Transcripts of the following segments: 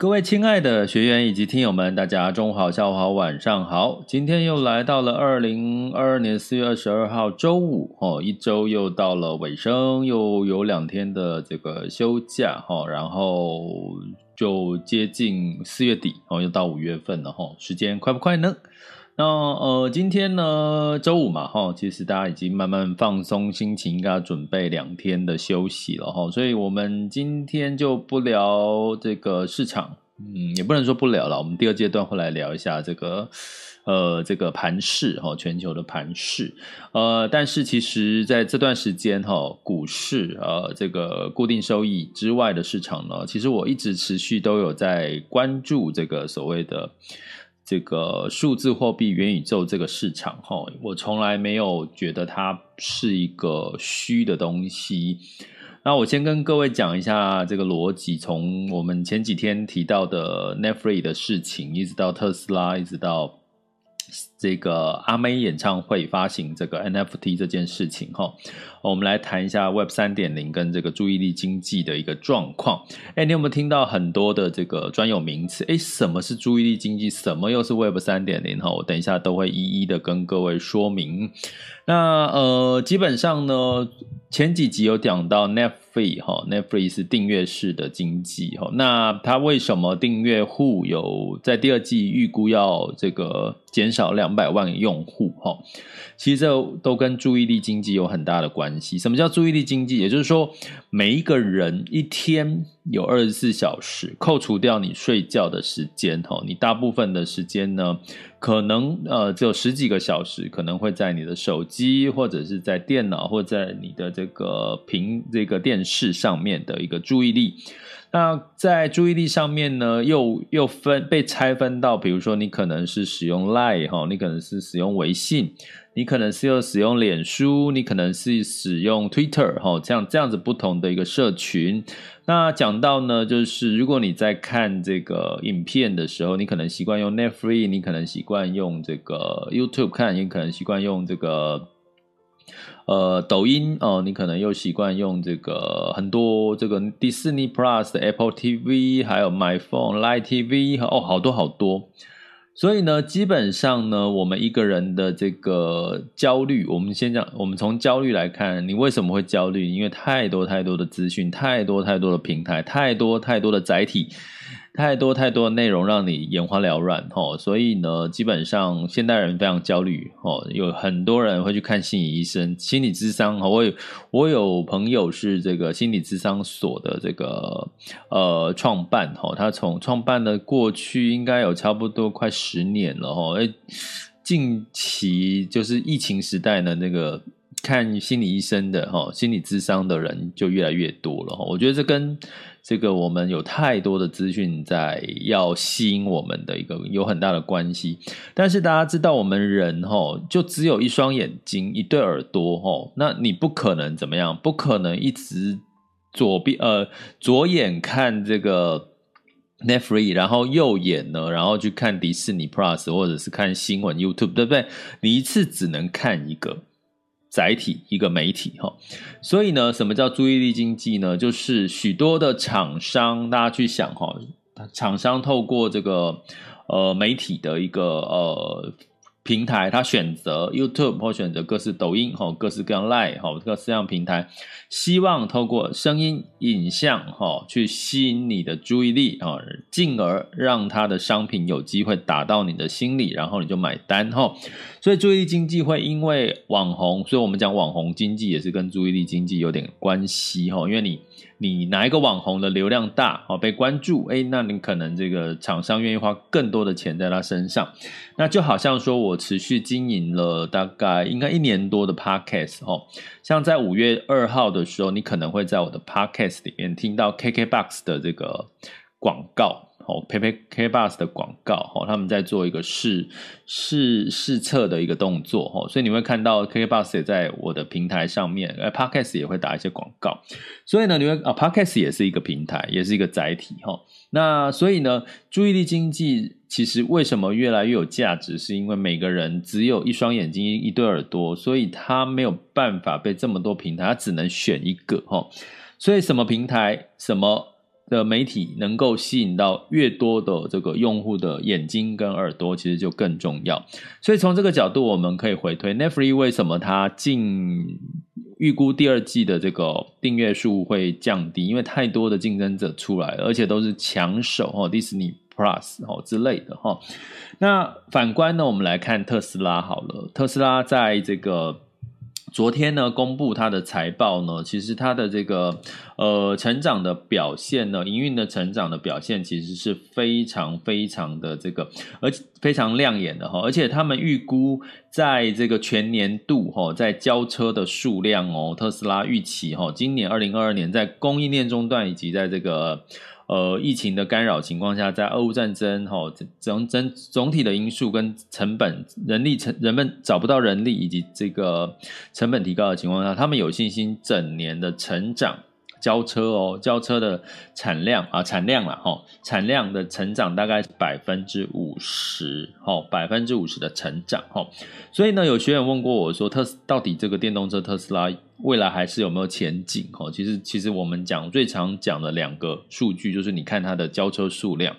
各位亲爱的学员以及听友们，大家中午好、下午好、晚上好。今天又来到了二零二二年四月二十二号周五，哦，一周又到了尾声，又有两天的这个休假，哈，然后就接近四月底，哦，又到五月份了，哈，时间快不快呢？那呃，今天呢，周五嘛，哈，其实大家已经慢慢放松心情，应该要准备两天的休息了，哈，所以我们今天就不聊这个市场，嗯，也不能说不聊了，我们第二阶段会来聊一下这个，呃，这个盘市，哈，全球的盘市，呃，但是其实在这段时间，哈，股市，呃，这个固定收益之外的市场呢，其实我一直持续都有在关注这个所谓的。这个数字货币元宇宙这个市场，哈，我从来没有觉得它是一个虚的东西。那我先跟各位讲一下这个逻辑，从我们前几天提到的 Netflix 的事情，一直到特斯拉，一直到。这个阿妹演唱会发行这个 NFT 这件事情哈，我们来谈一下 Web 三点零跟这个注意力经济的一个状况。哎，你有没有听到很多的这个专有名词？哎，什么是注意力经济？什么又是 Web 三点零？哈，我等一下都会一一的跟各位说明。那呃，基本上呢，前几集有讲到 Netflix 哈，Netflix 是订阅式的经济哈。那它为什么订阅户有在第二季预估要这个减少两百万用户哈？其实这都跟注意力经济有很大的关系。什么叫注意力经济？也就是说，每一个人一天有二十四小时，扣除掉你睡觉的时间哈，你大部分的时间呢？可能呃只有十几个小时，可能会在你的手机或者是在电脑或在你的这个屏这个电视上面的一个注意力。那在注意力上面呢，又又分被拆分到，比如说你可能是使用 Line 哈，你可能是使用微信，你可能是要使用脸书，你可能是使用 Twitter 哈，这样这样子不同的一个社群。那讲到呢，就是如果你在看这个影片的时候，你可能习惯用 Netflix，你可能习惯用这个 YouTube 看，你可能习惯用这个呃抖音哦，你可能又习惯用这个很多这个 Disney Plus、Apple TV，还有 My Phone、Live TV 哦，好多好多。所以呢，基本上呢，我们一个人的这个焦虑，我们先讲，我们从焦虑来看，你为什么会焦虑？因为太多太多的资讯，太多太多的平台，太多太多的载体。太多太多的内容让你眼花缭乱吼，所以呢，基本上现代人非常焦虑吼，有很多人会去看心理医生、心理咨商。我有我有朋友是这个心理咨商所的这个呃创办吼，他从创办的过去应该有差不多快十年了吼，诶，近期就是疫情时代呢，那个看心理医生的吼，心理咨商的人就越来越多了吼，我觉得这跟这个我们有太多的资讯在要吸引我们的一个有很大的关系，但是大家知道我们人吼就只有一双眼睛一对耳朵吼，那你不可能怎么样？不可能一直左边呃左眼看这个 Netflix，然后右眼呢，然后去看迪士尼 Plus 或者是看新闻 YouTube，对不对？你一次只能看一个。载体一个媒体哈，所以呢，什么叫注意力经济呢？就是许多的厂商，大家去想哈，厂商透过这个呃媒体的一个呃平台，他选择 YouTube 或选择各式抖音，哈，各式各样 Line，哈，各式各样平台，希望透过声音、影像，哈，去吸引你的注意力，啊，进而让他的商品有机会打到你的心里，然后你就买单，哈。所以注意力经济会因为网红，所以我们讲网红经济也是跟注意力经济有点关系，哈，因为你。你哪一个网红的流量大，哦被关注，哎，那你可能这个厂商愿意花更多的钱在他身上。那就好像说我持续经营了大概应该一年多的 Podcast 哦，像在五月二号的时候，你可能会在我的 Podcast 里面听到 KKBOX 的这个广告。哦 pa pa kbas 的广告，哦，他们在做一个试试试测的一个动作，哦，所以你会看到 K Bus 也在我的平台上面，呃，Podcast 也会打一些广告，所以呢，你会啊，Podcast 也是一个平台，也是一个载体，哈，那所以呢，注意力经济其实为什么越来越有价值，是因为每个人只有一双眼睛，一对耳朵，所以他没有办法被这么多平台，他只能选一个，哈，所以什么平台，什么。的媒体能够吸引到越多的这个用户的眼睛跟耳朵，其实就更重要。所以从这个角度，我们可以回推 Netflix 为什么它近预估第二季的这个订阅数会降低，因为太多的竞争者出来了，而且都是抢手哦，Disney Plus 哦之类的哈。那反观呢，我们来看特斯拉好了，特斯拉在这个。昨天呢，公布它的财报呢，其实它的这个呃成长的表现呢，营运的成长的表现，其实是非常非常的这个，而且非常亮眼的哈。而且他们预估在这个全年度哈，在交车的数量哦，特斯拉预期哈，今年二零二二年在供应链中断以及在这个。呃，疫情的干扰情况下，在俄乌战争哈，总总总体的因素跟成本、人力成人们找不到人力以及这个成本提高的情况下，他们有信心整年的成长。交车哦，交车的产量啊，产量了哈，产量的成长大概百分之五十，哈，百分之五十的成长哈。所以呢，有学员问过我说，特斯到底这个电动车特斯拉未来还是有没有前景？哈，其实其实我们讲最常讲的两个数据，就是你看它的交车数量。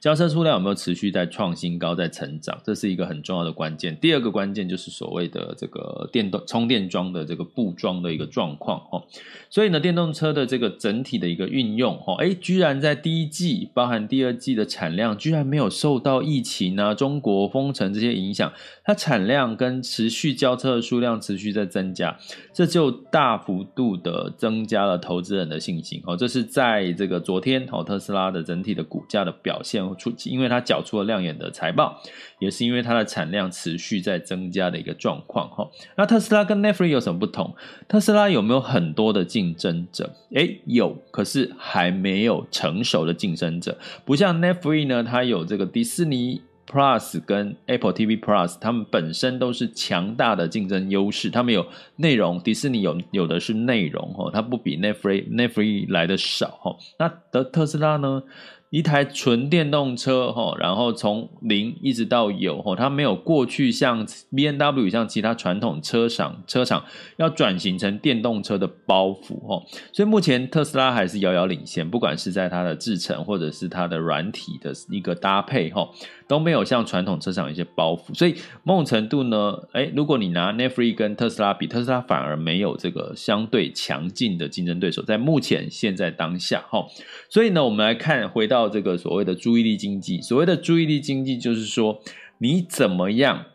交车数量有没有持续在创新高，在成长？这是一个很重要的关键。第二个关键就是所谓的这个电动充电桩的这个布装的一个状况哦。所以呢，电动车的这个整体的一个运用哦，哎，居然在第一季，包含第二季的产量，居然没有受到疫情啊、中国封城这些影响，它产量跟持续交车的数量持续在增加，这就大幅度的增加了投资人的信心哦。这是在这个昨天哦，特斯拉的整体的股价的表现。出，因为它缴出了亮眼的财报，也是因为它的产量持续在增加的一个状况哈。那特斯拉跟 Netflix 有什么不同？特斯拉有没有很多的竞争者？诶，有，可是还没有成熟的竞争者，不像 Netflix 呢，它有这个迪士尼 Plus 跟 Apple TV Plus，他们本身都是强大的竞争优势，他们有内容，迪士尼有有的是内容哈，它不比 Netflix Netflix 来的少哈。那的特斯拉呢？一台纯电动车，哈，然后从零一直到有，哈，它没有过去像 BMW 像其他传统车厂车厂要转型成电动车的包袱，哈，所以目前特斯拉还是遥遥领先，不管是在它的制程或者是它的软体的一个搭配，哈。都没有像传统车厂一些包袱，所以某种程度呢，诶，如果你拿 Netflix 跟特斯拉比，特斯拉反而没有这个相对强劲的竞争对手，在目前现在当下，哈，所以呢，我们来看回到到这个所谓的注意力经济，所谓的注意力经济就是说，你怎么样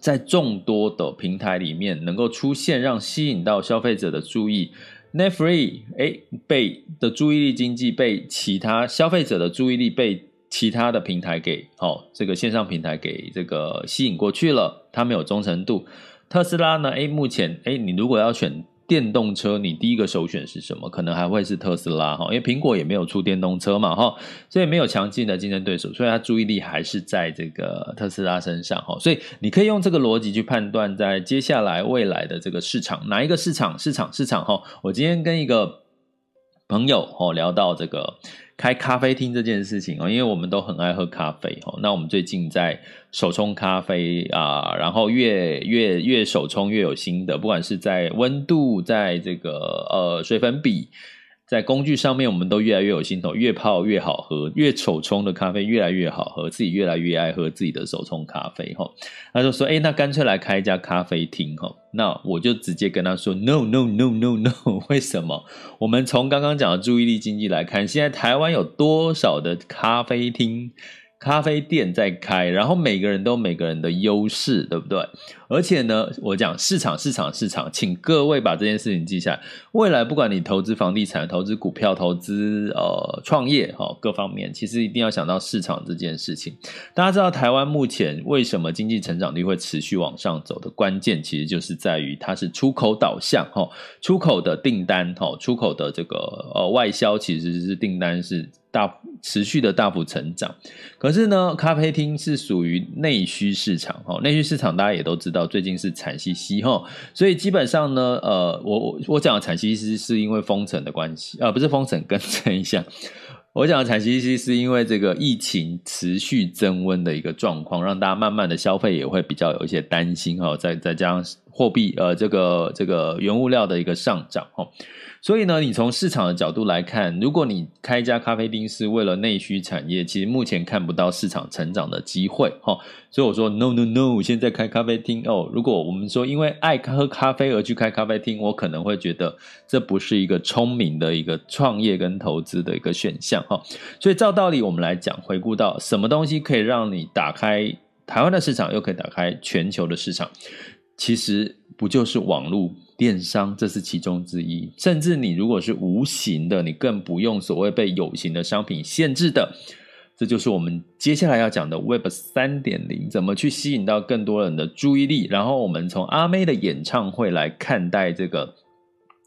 在众多的平台里面能够出现，让吸引到消费者的注意，Netflix 诶被的注意力经济被其他消费者的注意力被。其他的平台给哦，这个线上平台给这个吸引过去了，它没有忠诚度。特斯拉呢？诶，目前诶，你如果要选电动车，你第一个首选是什么？可能还会是特斯拉哈，因为苹果也没有出电动车嘛哈，所以没有强劲的竞争对手，所以它注意力还是在这个特斯拉身上哈。所以你可以用这个逻辑去判断，在接下来未来的这个市场，哪一个市场？市场市场哈。我今天跟一个朋友哦聊到这个。开咖啡厅这件事情哦，因为我们都很爱喝咖啡哦。那我们最近在手冲咖啡啊，然后越越越手冲越有心得，不管是在温度，在这个呃水粉比，在工具上面，我们都越来越有心头，越泡越好喝，越手冲的咖啡越来越好喝，自己越来越爱喝自己的手冲咖啡哈。他就说：“哎，那干脆来开一家咖啡厅哈。”那我就直接跟他说：“No No No No No，为什么？我们从刚刚讲的注意力经济来看，现在台湾有多少的咖啡厅？”咖啡店在开，然后每个人都有每个人的优势，对不对？而且呢，我讲市场，市场，市场，请各位把这件事情记下来。未来不管你投资房地产、投资股票、投资呃创业哈，各方面其实一定要想到市场这件事情。大家知道台湾目前为什么经济成长率会持续往上走的关键，其实就是在于它是出口导向哈，出口的订单哈，出口的这个呃外销其实是订单是。大持续的大幅成长，可是呢，咖啡厅是属于内需市场哈，内需市场大家也都知道，最近是惨兮兮哈，所以基本上呢，呃，我我我讲的惨兮兮是因为封城的关系啊、呃，不是封城，更正一下，我讲的惨兮兮是因为这个疫情持续增温的一个状况，让大家慢慢的消费也会比较有一些担心哈，再再加上货币呃这个这个原物料的一个上涨哈。所以呢，你从市场的角度来看，如果你开一家咖啡厅是为了内需产业，其实目前看不到市场成长的机会，哈。所以我说 no no no，现在开咖啡厅哦。如果我们说因为爱喝咖啡而去开咖啡厅，我可能会觉得这不是一个聪明的一个创业跟投资的一个选项，哈。所以照道理我们来讲，回顾到什么东西可以让你打开台湾的市场，又可以打开全球的市场，其实不就是网络？电商，这是其中之一，甚至你如果是无形的，你更不用所谓被有形的商品限制的，这就是我们接下来要讲的 Web 三点零，怎么去吸引到更多人的注意力。然后我们从阿妹的演唱会来看待这个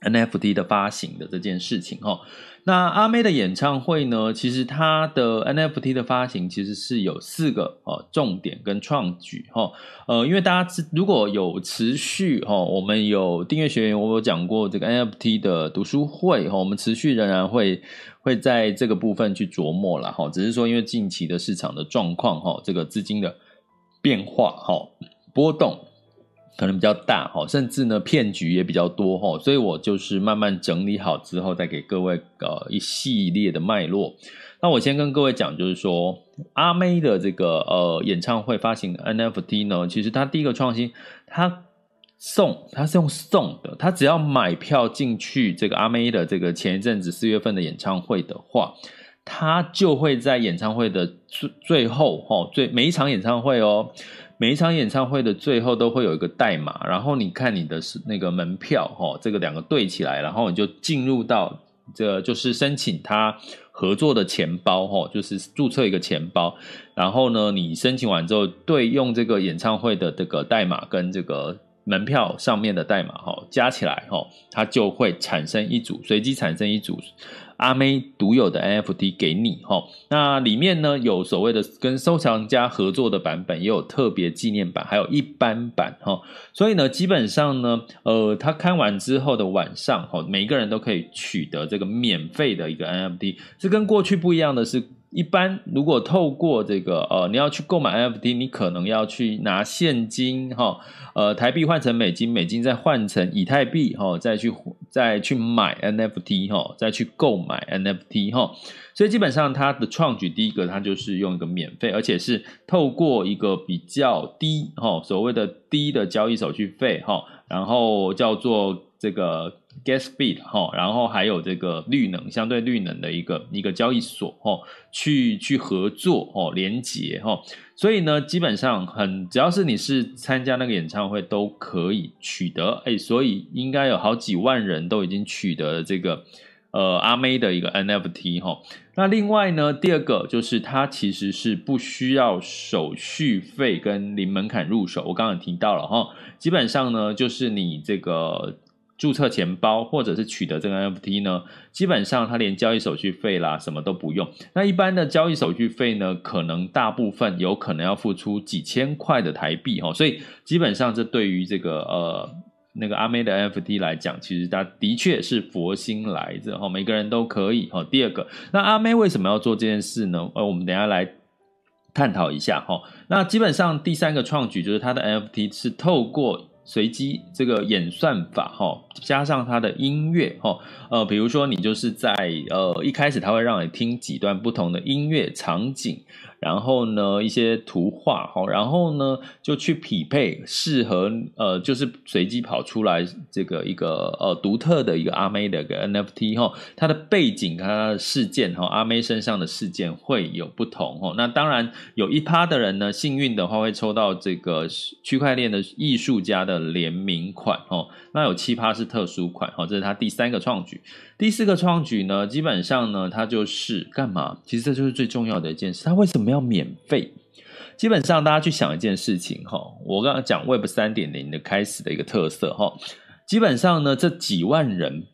NFT 的发行的这件事情，哈。那阿妹的演唱会呢？其实它的 NFT 的发行其实是有四个哦重点跟创举哈。呃，因为大家如果有持续哈，我们有订阅学员，我有讲过这个 NFT 的读书会哈，我们持续仍然会会在这个部分去琢磨了哈。只是说因为近期的市场的状况哈，这个资金的变化哈波动。可能比较大哈，甚至呢骗局也比较多哈，所以我就是慢慢整理好之后，再给各位呃一系列的脉络。那我先跟各位讲，就是说阿妹的这个呃演唱会发行 NFT 呢，其实它第一个创新，它送，它是用送的，它只要买票进去这个阿妹的这个前一阵子四月份的演唱会的话，它就会在演唱会的最最后哈，最每一场演唱会哦。每一场演唱会的最后都会有一个代码，然后你看你的是那个门票哈，这个两个对起来，然后你就进入到这就是申请他合作的钱包哈，就是注册一个钱包，然后呢，你申请完之后对用这个演唱会的这个代码跟这个门票上面的代码哈加起来哈，它就会产生一组随机产生一组。阿妹独有的 NFT 给你哈，那里面呢有所谓的跟收藏家合作的版本，也有特别纪念版，还有一般版哈。所以呢，基本上呢，呃，他看完之后的晚上哈，每个人都可以取得这个免费的一个 NFT。这跟过去不一样的是，一般如果透过这个呃，你要去购买 NFT，你可能要去拿现金哈，呃，台币换成美金，美金再换成以太币哈，再去再去买 NFT 哈，再去购买 NFT 哈。所以基本上它的创举，第一个它就是用一个免费，而且是透过一个比较低哈，所谓的低的交易手续费哈，然后叫做这个。Gasbit 哈，然后还有这个绿能相对绿能的一个一个交易所哈，去去合作哦，连接哈，所以呢，基本上很只要是你是参加那个演唱会都可以取得哎，所以应该有好几万人都已经取得了这个呃阿妹的一个 NFT 哈。那另外呢，第二个就是它其实是不需要手续费跟零门槛入手，我刚刚提到了哈，基本上呢就是你这个。注册钱包或者是取得这个 NFT 呢，基本上它连交易手续费啦什么都不用。那一般的交易手续费呢，可能大部分有可能要付出几千块的台币哦。所以基本上这对于这个呃那个阿妹的 NFT 来讲，其实它的确是佛心来着哈，每个人都可以哈。第二个，那阿妹为什么要做这件事呢？呃，我们等下来探讨一下哈。那基本上第三个创举就是它的 NFT 是透过。随机这个演算法哈，加上它的音乐哈，呃，比如说你就是在呃一开始它会让你听几段不同的音乐场景。然后呢，一些图画哈，然后呢，就去匹配适合呃，就是随机跑出来这个一个呃独特的一个阿妹的一个 NFT 哈，它的背景它的事件哈，阿妹身上的事件会有不同哈。那当然有一趴的人呢，幸运的话会抽到这个区块链的艺术家的联名款哈，那有七趴是特殊款哈，这是他第三个创举。第四个创举呢，基本上呢，它就是干嘛？其实这就是最重要的一件事。它为什么要免费？基本上大家去想一件事情哈，我刚刚讲 Web 三点零的开始的一个特色哈，基本上呢，这几万人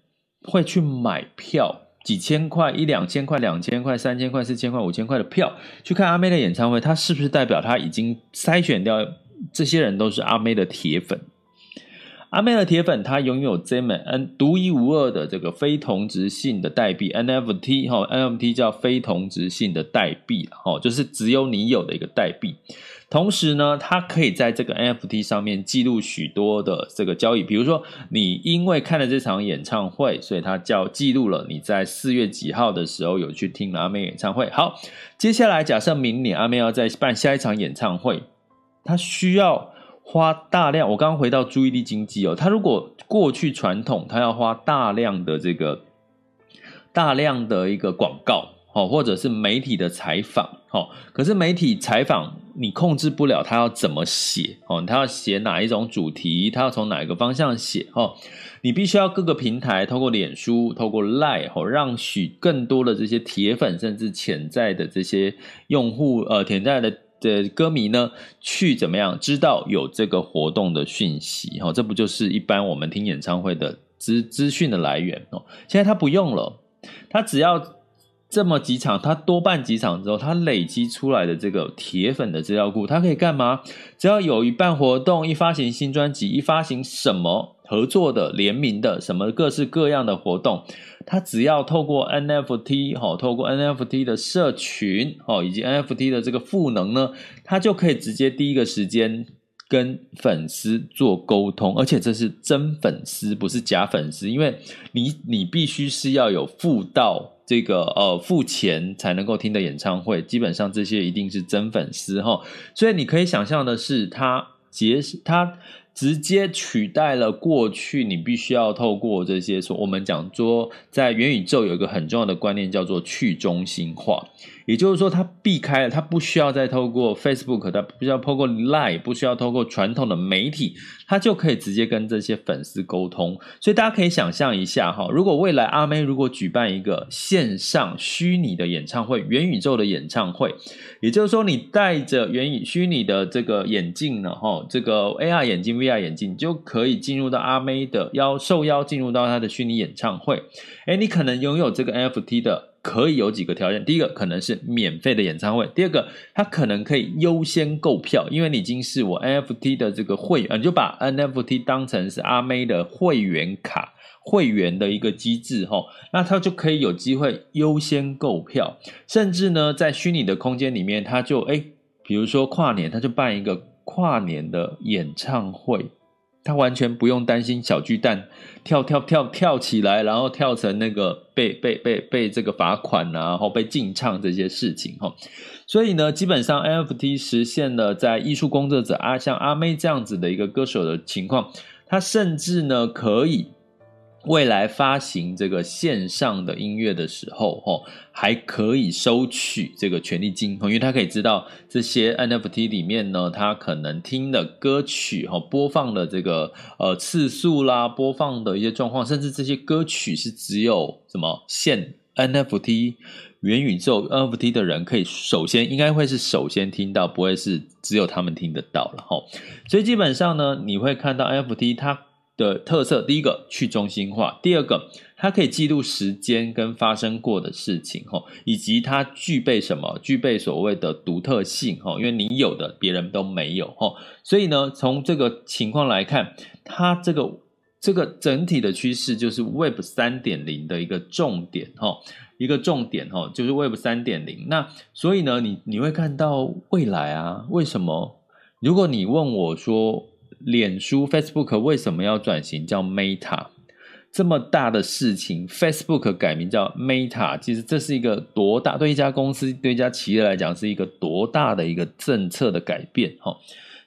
会去买票，几千块、一两千块、两千块、三千块、四千块、五千块的票去看阿妹的演唱会，他是不是代表他已经筛选掉这些人都是阿妹的铁粉？阿妹的铁粉，他拥有这枚 N 独一无二的这个非同质性的代币 NFT 哈，NFT 叫非同质性的代币哈，就是只有你有的一个代币。同时呢，它可以在这个 NFT 上面记录许多的这个交易，比如说你因为看了这场演唱会，所以它叫记录了你在四月几号的时候有去听了阿妹演唱会。好，接下来假设明年阿妹要再办下一场演唱会，它需要。花大量，我刚刚回到注意力经济哦，他如果过去传统，他要花大量的这个大量的一个广告，哦，或者是媒体的采访，哦，可是媒体采访你控制不了他要怎么写，哦，他要写哪一种主题，他要从哪一个方向写，哦，你必须要各个平台透过脸书，透过 Line，哦，让许更多的这些铁粉，甚至潜在的这些用户，呃，潜在的。的歌迷呢，去怎么样知道有这个活动的讯息？哈，这不就是一般我们听演唱会的资资讯的来源哦？现在他不用了，他只要这么几场，他多办几场之后，他累积出来的这个铁粉的资料库，他可以干嘛？只要有一办活动，一发行新专辑，一发行什么合作的、联名的，什么各式各样的活动。他只要透过 NFT 哈，透过 NFT 的社群哦，以及 NFT 的这个赋能呢，他就可以直接第一个时间跟粉丝做沟通，而且这是真粉丝，不是假粉丝，因为你你必须是要有付到这个呃付钱才能够听的演唱会，基本上这些一定是真粉丝哈，所以你可以想象的是，他结他。直接取代了过去，你必须要透过这些说，我们讲说，在元宇宙有一个很重要的观念叫做去中心化。也就是说，它避开了，它不需要再透过 Facebook，它不需要透过 Line，不需要透过传统的媒体，它就可以直接跟这些粉丝沟通。所以大家可以想象一下哈，如果未来阿妹如果举办一个线上虚拟的演唱会，元宇宙的演唱会，也就是说，你戴着元宇虚拟的这个眼镜呢，哈，这个 AR 眼镜、VR 眼镜，就可以进入到阿妹的邀受邀进入到她的虚拟演唱会。诶，你可能拥有这个 NFT 的。可以有几个条件，第一个可能是免费的演唱会，第二个它可能可以优先购票，因为你已经是我 NFT 的这个会员，你就把 NFT 当成是阿妹的会员卡会员的一个机制齁，那他就可以有机会优先购票，甚至呢在虚拟的空间里面，他就诶，比如说跨年，他就办一个跨年的演唱会。他完全不用担心小巨蛋跳跳跳跳起来，然后跳成那个被被被被这个罚款啊，然后被禁唱这些事情哈。所以呢，基本上 NFT 实现了在艺术工作者啊，像阿妹这样子的一个歌手的情况，他甚至呢可以。未来发行这个线上的音乐的时候，吼还可以收取这个权利金，因为他可以知道这些 NFT 里面呢，他可能听的歌曲，哈，播放的这个呃次数啦，播放的一些状况，甚至这些歌曲是只有什么现 NFT 元宇宙 NFT 的人可以首先应该会是首先听到，不会是只有他们听得到了，吼。所以基本上呢，你会看到 NFT 它。的特色，第一个去中心化，第二个它可以记录时间跟发生过的事情，哈，以及它具备什么？具备所谓的独特性，哈，因为你有的别人都没有，哈，所以呢，从这个情况来看，它这个这个整体的趋势就是 Web 三点零的一个重点，哈，一个重点，哈，就是 Web 三点零。那所以呢，你你会看到未来啊？为什么？如果你问我说，脸书 Facebook 为什么要转型叫 Meta？这么大的事情，Facebook 改名叫 Meta，其实这是一个多大，对一家公司、对一家企业来讲，是一个多大的一个政策的改变哈。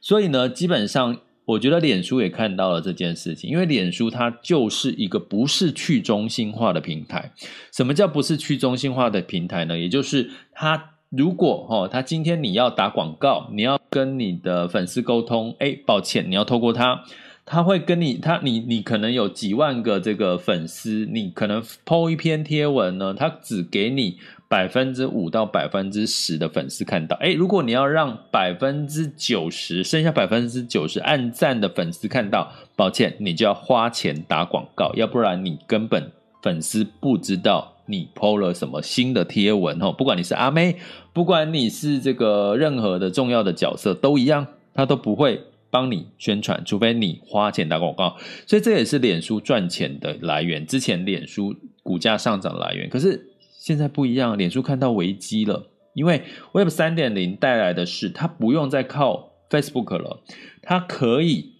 所以呢，基本上我觉得脸书也看到了这件事情，因为脸书它就是一个不是去中心化的平台。什么叫不是去中心化的平台呢？也就是它如果哈，他今天你要打广告，你要跟你的粉丝沟通，哎，抱歉，你要透过他。他会跟你，他你你可能有几万个这个粉丝，你可能 po 一篇贴文呢，他只给你百分之五到百分之十的粉丝看到。诶，如果你要让百分之九十，剩下百分之九十按赞的粉丝看到，抱歉，你就要花钱打广告，要不然你根本粉丝不知道你 po 了什么新的贴文哦。不管你是阿妹，不管你是这个任何的重要的角色，都一样，他都不会。帮你宣传，除非你花钱打广告，所以这也是脸书赚钱的来源。之前脸书股价上涨来源，可是现在不一样，脸书看到危机了，因为 Web 三点零带来的是，它不用再靠 Facebook 了，它可以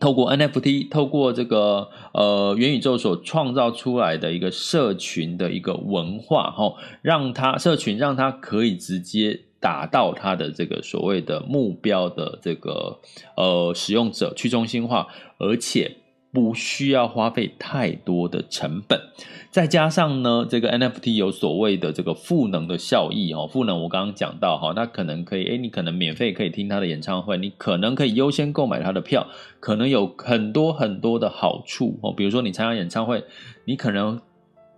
透过 NFT，透过这个呃元宇宙所创造出来的一个社群的一个文化，哦，让它社群让它可以直接。达到它的这个所谓的目标的这个呃使用者去中心化，而且不需要花费太多的成本，再加上呢，这个 NFT 有所谓的这个赋能的效益哦，赋能我刚刚讲到哈，那可能可以哎，你可能免费可以听他的演唱会，你可能可以优先购买他的票，可能有很多很多的好处哦，比如说你参加演唱会，你可能。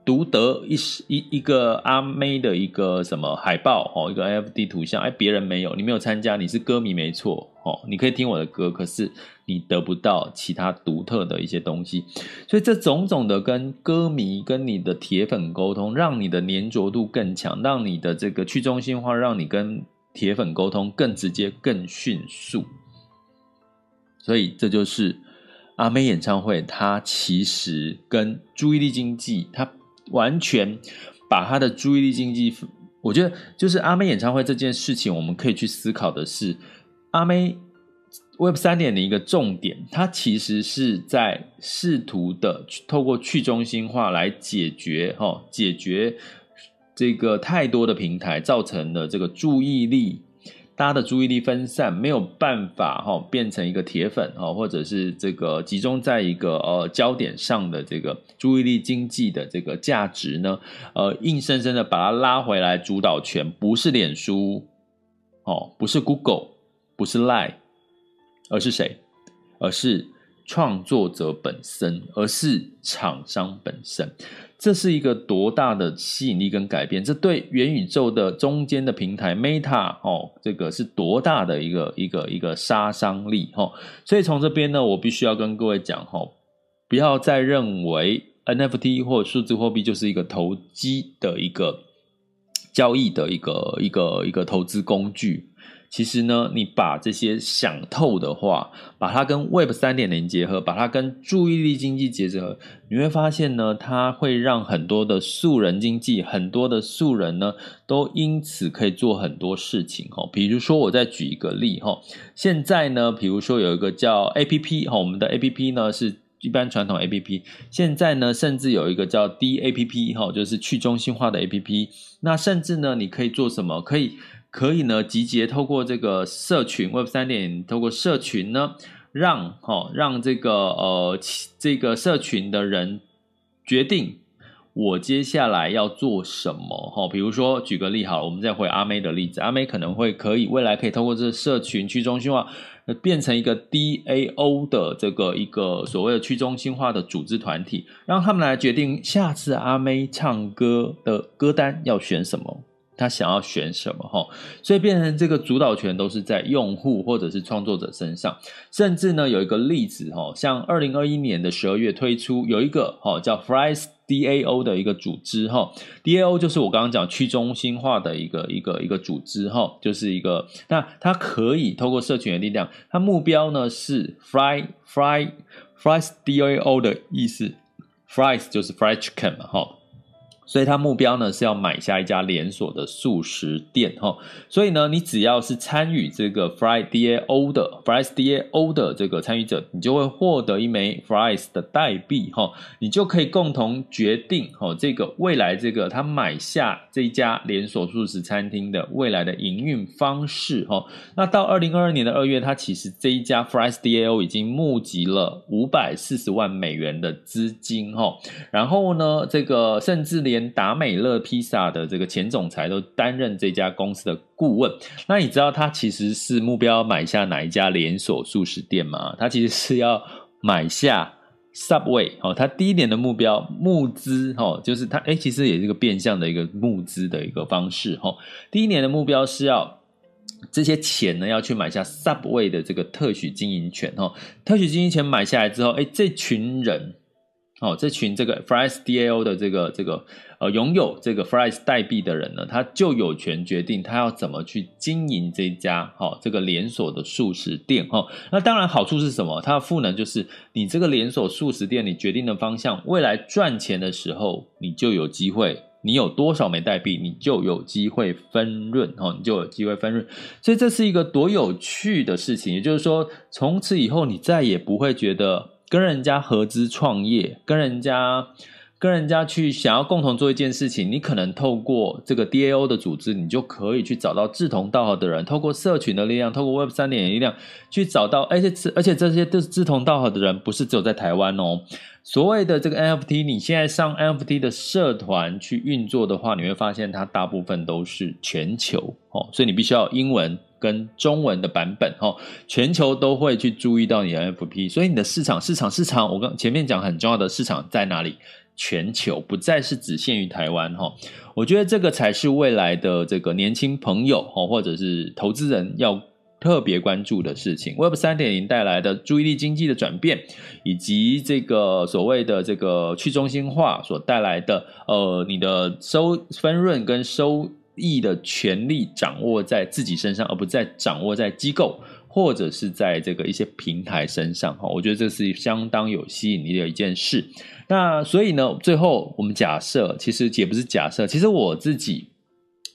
独得一一一个阿妹的一个什么海报哦，一个 F D 图像，哎，别人没有，你没有参加，你是歌迷没错哦，你可以听我的歌，可是你得不到其他独特的一些东西，所以这种种的跟歌迷跟你的铁粉沟通，让你的粘着度更强，让你的这个去中心化，让你跟铁粉沟通更直接、更迅速，所以这就是阿妹演唱会，它其实跟注意力经济，它。完全把他的注意力经济，我觉得就是阿妹演唱会这件事情，我们可以去思考的是，阿妹 Web 三点零一个重点，它其实是在试图的透过去中心化来解决哈，解决这个太多的平台造成的这个注意力。大家的注意力分散，没有办法哈变成一个铁粉哈，或者是这个集中在一个呃焦点上的这个注意力经济的这个价值呢，呃，硬生生的把它拉回来，主导权不是脸书哦，不是 Google，不是 lie 而是谁？而是创作者本身，而是厂商本身。这是一个多大的吸引力跟改变？这对元宇宙的中间的平台 Meta 哦，这个是多大的一个一个一个杀伤力哈？所以从这边呢，我必须要跟各位讲哈，不要再认为 NFT 或数字货币就是一个投机的一个交易的一个一个一个投资工具。其实呢，你把这些想透的话，把它跟 Web 三点零结合，把它跟注意力经济结合，你会发现呢，它会让很多的素人经济，很多的素人呢，都因此可以做很多事情哈。比如说，我再举一个例哈，现在呢，比如说有一个叫 APP 哈，我们的 APP 呢是一般传统 APP，现在呢，甚至有一个叫 DAPP 哈，就是去中心化的 APP。那甚至呢，你可以做什么？可以。可以呢，集结透过这个社群 Web 三点，透过社群呢，让哈、哦、让这个呃这个社群的人决定我接下来要做什么哈、哦。比如说举个例好了，我们再回阿妹的例子，阿妹可能会可以未来可以透过这社群去中心化，变成一个 DAO 的这个一个所谓的去中心化的组织团体，让他们来决定下次阿妹唱歌的歌单要选什么。他想要选什么哈，所以变成这个主导权都是在用户或者是创作者身上，甚至呢有一个例子哈，像二零二一年的十二月推出有一个哈叫 Fries DAO 的一个组织哈，DAO 就是我刚刚讲去中心化的一个一个一个组织哈，就是一个那它可以透过社群的力量，它目标呢是 Fry Fry Fries DAO 的意思，Fries 就是 Fried Chicken 嘛哈。所以他目标呢是要买下一家连锁的素食店哈，所以呢，你只要是参与这个 Fry DAO 的 Fry DAO 的这个参与者，你就会获得一枚 Fries 的代币哈，你就可以共同决定哈这个未来这个他买下这一家连锁素食餐厅的未来的营运方式哈。那到二零二二年的二月，他其实这一家 Fry DAO 已经募集了五百四十万美元的资金哈，然后呢，这个甚至连达美乐披萨的这个前总裁都担任这家公司的顾问。那你知道他其实是目标买下哪一家连锁素食店吗？他其实是要买下 Subway 哦。他第一年的目标募资哦，就是他哎，其实也是一个变相的一个募资的一个方式哦。第一年的目标是要这些钱呢要去买下 Subway 的这个特许经营权哦。特许经营权买下来之后，哎，这群人。哦，这群这个 Fries DAO 的这个这个呃拥有这个 Fries 代币的人呢，他就有权决定他要怎么去经营这家哈、哦、这个连锁的素食店哈、那当然好处是什么？它的赋能就是你这个连锁素食店，你决定的方向，未来赚钱的时候，你就有机会，你有多少枚代币，你就有机会分润、你就有机会分润。所以这是一个多有趣的事情，也就是说，从此以后你再也不会觉得。跟人家合资创业，跟人家跟人家去想要共同做一件事情，你可能透过这个 DAO 的组织，你就可以去找到志同道合的人，透过社群的力量，透过 Web 三点零力量去找到，而且而且这些都是志同道合的人，不是只有在台湾哦。所谓的这个 NFT，你现在上 NFT 的社团去运作的话，你会发现它大部分都是全球哦，所以你必须要英文。跟中文的版本哦，全球都会去注意到你的 NFT，所以你的市场市场市场，我刚前面讲很重要的市场在哪里？全球不再是只限于台湾哈，我觉得这个才是未来的这个年轻朋友哈，或者是投资人要特别关注的事情。Web 三点零带来的注意力经济的转变，以及这个所谓的这个去中心化所带来的呃，你的收分润跟收。益的权利掌握在自己身上，而不再掌握在机构或者是在这个一些平台身上哈。我觉得这是相当有吸引力的一件事。那所以呢，最后我们假设，其实也不是假设，其实我自己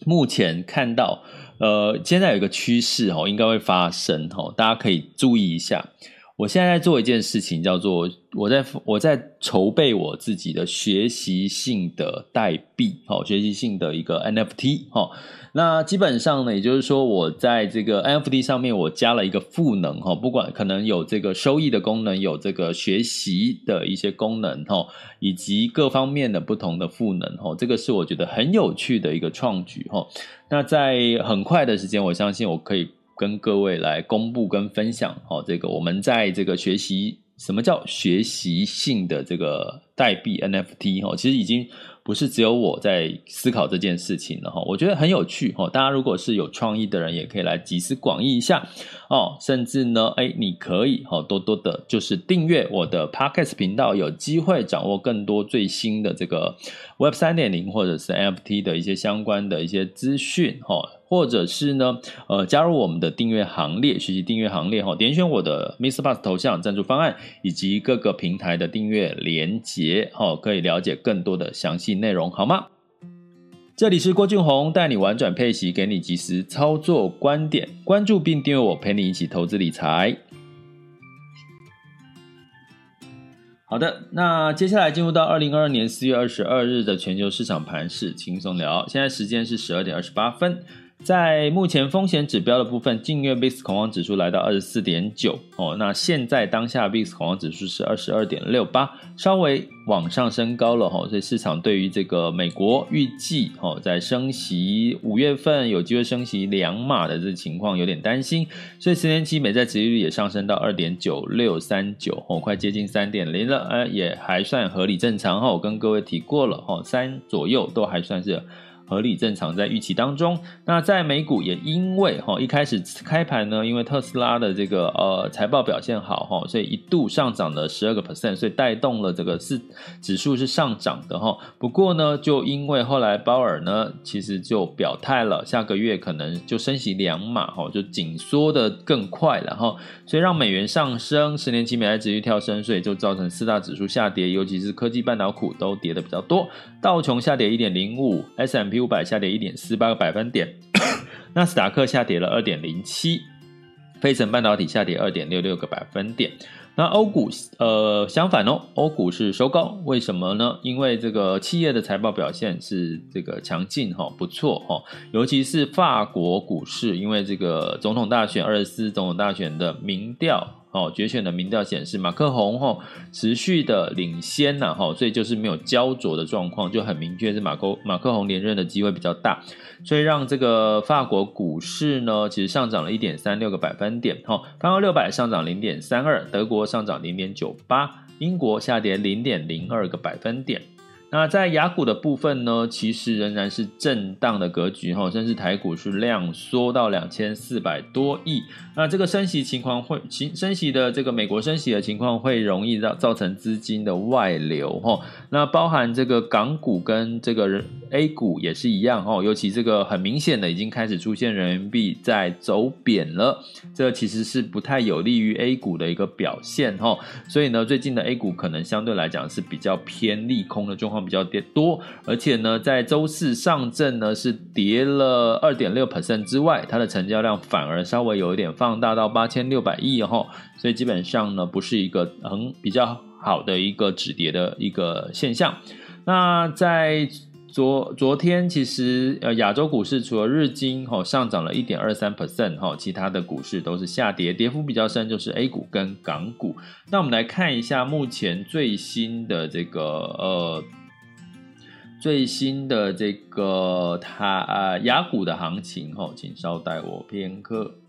目前看到，呃，现在有一个趋势哈，应该会发生哈，大家可以注意一下。我现在在做一件事情，叫做我在我在筹备我自己的学习性的代币，好，学习性的一个 NFT，哈。那基本上呢，也就是说，我在这个 NFT 上面，我加了一个赋能，哈，不管可能有这个收益的功能，有这个学习的一些功能，哈，以及各方面的不同的赋能，哈，这个是我觉得很有趣的一个创举，哈。那在很快的时间，我相信我可以。跟各位来公布跟分享，哦，这个我们在这个学习什么叫学习性的这个代币 NFT 哈，其实已经不是只有我在思考这件事情了哈，我觉得很有趣哈，大家如果是有创意的人，也可以来集思广益一下哦，甚至呢，哎，你可以哈多多的，就是订阅我的 Podcast 频道，有机会掌握更多最新的这个 Web 三点零或者是 NFT 的一些相关的一些资讯哈。或者是呢，呃，加入我们的订阅行列，学习订阅行列哈，点选我的 MixerBox 头像赞助方案，以及各个平台的订阅连接，哈，可以了解更多的详细内容，好吗？这里是郭俊宏，带你玩转配息，给你及时操作观点，关注并订阅我，陪你一起投资理财。好的，那接下来进入到二零二二年四月二十二日的全球市场盘势轻松聊，现在时间是十二点二十八分。在目前风险指标的部分，近月 VIX 恐慌指数来到二十四点九哦，那现在当下 VIX 恐慌指数是二十二点六八，稍微往上升高了哈，所以市场对于这个美国预计哦在升息五月份有机会升息两码的这情况有点担心，所以十年期美债殖利率也上升到二点九六三九哦，快接近三点零了，哎，也还算合理正常哈，我跟各位提过了哈，三左右都还算是。合理正常，在预期当中。那在美股也因为哈一开始开盘呢，因为特斯拉的这个呃财报表现好哈，所以一度上涨了十二个 percent，所以带动了这个是指数是上涨的哈。不过呢，就因为后来鲍尔呢其实就表态了，下个月可能就升息两码哈，就紧缩的更快了哈，所以让美元上升，十年期美债殖利率跳升，所以就造成四大指数下跌，尤其是科技半导体都跌的比较多，道琼下跌一点零五，S M，S&P。五百下跌一点四八个百分点，纳斯达克下跌了二点零七，费城半导体下跌二点六六个百分点。那欧股呃相反哦，欧股是收高，为什么呢？因为这个企业的财报表现是这个强劲哈，不错哈，尤其是法国股市，因为这个总统大选，二十四总统大选的民调。哦，决选的民调显示，马克宏哈持续的领先呐，哈，所以就是没有焦灼的状况，就很明确是马克马克宏连任的机会比较大，所以让这个法国股市呢，其实上涨了一点三六个百分点，哈，法国六百上涨零点三二，德国上涨零点九八，英国下跌零点零二个百分点。那在雅股的部分呢，其实仍然是震荡的格局哈，甚至台股是量缩到两千四百多亿。那这个升息情况会，升息的这个美国升息的情况会容易造造成资金的外流哈。那包含这个港股跟这个 A 股也是一样哈，尤其这个很明显的已经开始出现人民币在走贬了，这其实是不太有利于 A 股的一个表现哈。所以呢，最近的 A 股可能相对来讲是比较偏利空的状况。比较跌多，而且呢，在周四上证呢是跌了二点六 percent 之外，它的成交量反而稍微有一点放大到八千六百亿哈，所以基本上呢不是一个很比较好的一个止跌的一个现象。那在昨昨天，其实呃亚洲股市除了日经哈上涨了一点二三 percent 哈，其他的股市都是下跌，跌幅比较深，就是 A 股跟港股。那我们来看一下目前最新的这个呃。最新的这个它啊雅股的行情哈，请稍待我片刻。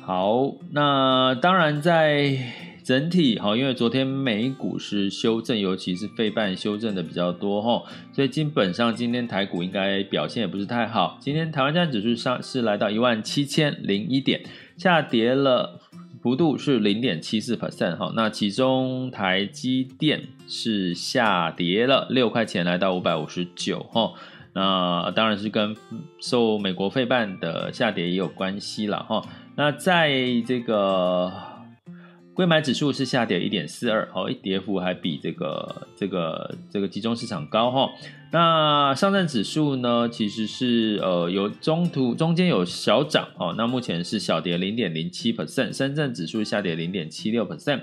好，那当然在整体哈，因为昨天美股是修正，尤其是费半修正的比较多哈，所以基本上今天台股应该表现也不是太好。今天台湾站指数上是来到一万七千零一点，下跌了。幅度是零点七四 percent 哈，那其中台积电是下跌了六块钱，来到五百五十九哈，那当然是跟受美国费半的下跌也有关系了哈。那在这个柜买指数是下跌一点四二，哦，一跌幅还比这个这个这个集中市场高哈。那上证指数呢，其实是呃有中途中间有小涨哦，那目前是小跌零点零七 percent，深圳指数下跌零点七六 percent，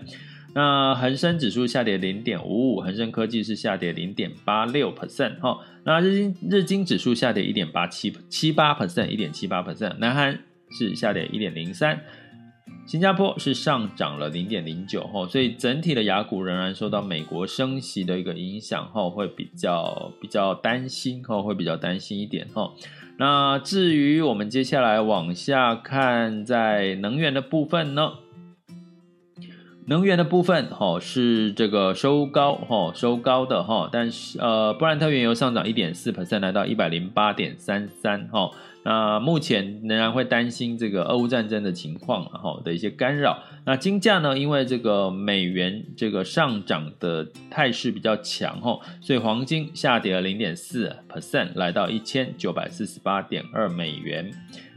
那恒生指数下跌零点五五，恒生科技是下跌零点八六 percent 哈，那日经日经指数下跌一点八七七八 percent，一点七八 percent，南韩是下跌一点零三。新加坡是上涨了零点零九哈，所以整体的雅股仍然受到美国升息的一个影响哈，会比较比较担心哈，会比较担心一点哈。那至于我们接下来往下看，在能源的部分呢，能源的部分哈是这个收高哈，收高的哈，但是呃，布兰特原油上涨一点四 percent，来到一百零八点三三哈。那目前仍然会担心这个俄乌战争的情况，哈的一些干扰。那金价呢，因为这个美元这个上涨的态势比较强，哈，所以黄金下跌了零点四 percent，来到一千九百四十八点二美元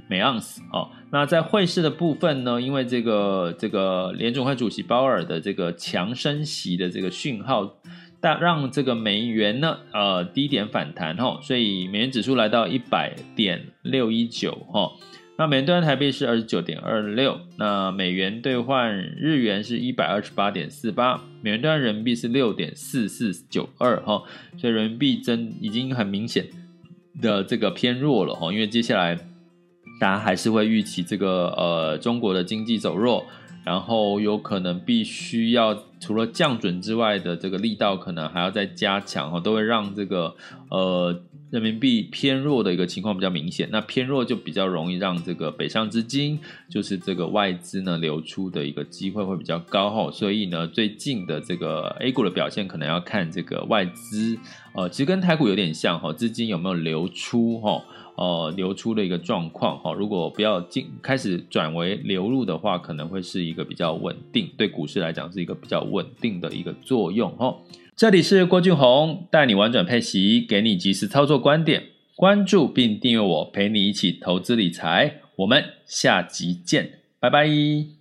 每盎司。哦，那在汇市的部分呢，因为这个这个联准会主席鲍尔的这个强升息的这个讯号。但让这个美元呢，呃，低点反弹哈，所以美元指数来到一百点六一九哈，那美元兑换台币是二十九点二六，那美元兑换日元是一百二十八点四八，美元兑换人民币是六点四四九二哈，所以人民币真已经很明显的这个偏弱了哈，因为接下来大家还是会预期这个呃中国的经济走弱。然后有可能必须要除了降准之外的这个力道，可能还要再加强哈，都会让这个呃人民币偏弱的一个情况比较明显。那偏弱就比较容易让这个北上资金，就是这个外资呢流出的一个机会会比较高哈。所以呢，最近的这个 A 股的表现可能要看这个外资，呃，其实跟台股有点像哈，资金有没有流出哈。呃，流出的一个状况哈，如果不要进开始转为流入的话，可能会是一个比较稳定，对股市来讲是一个比较稳定的一个作用哈。这里是郭俊宏，带你玩转配息，给你及时操作观点，关注并订阅我，陪你一起投资理财，我们下集见，拜拜。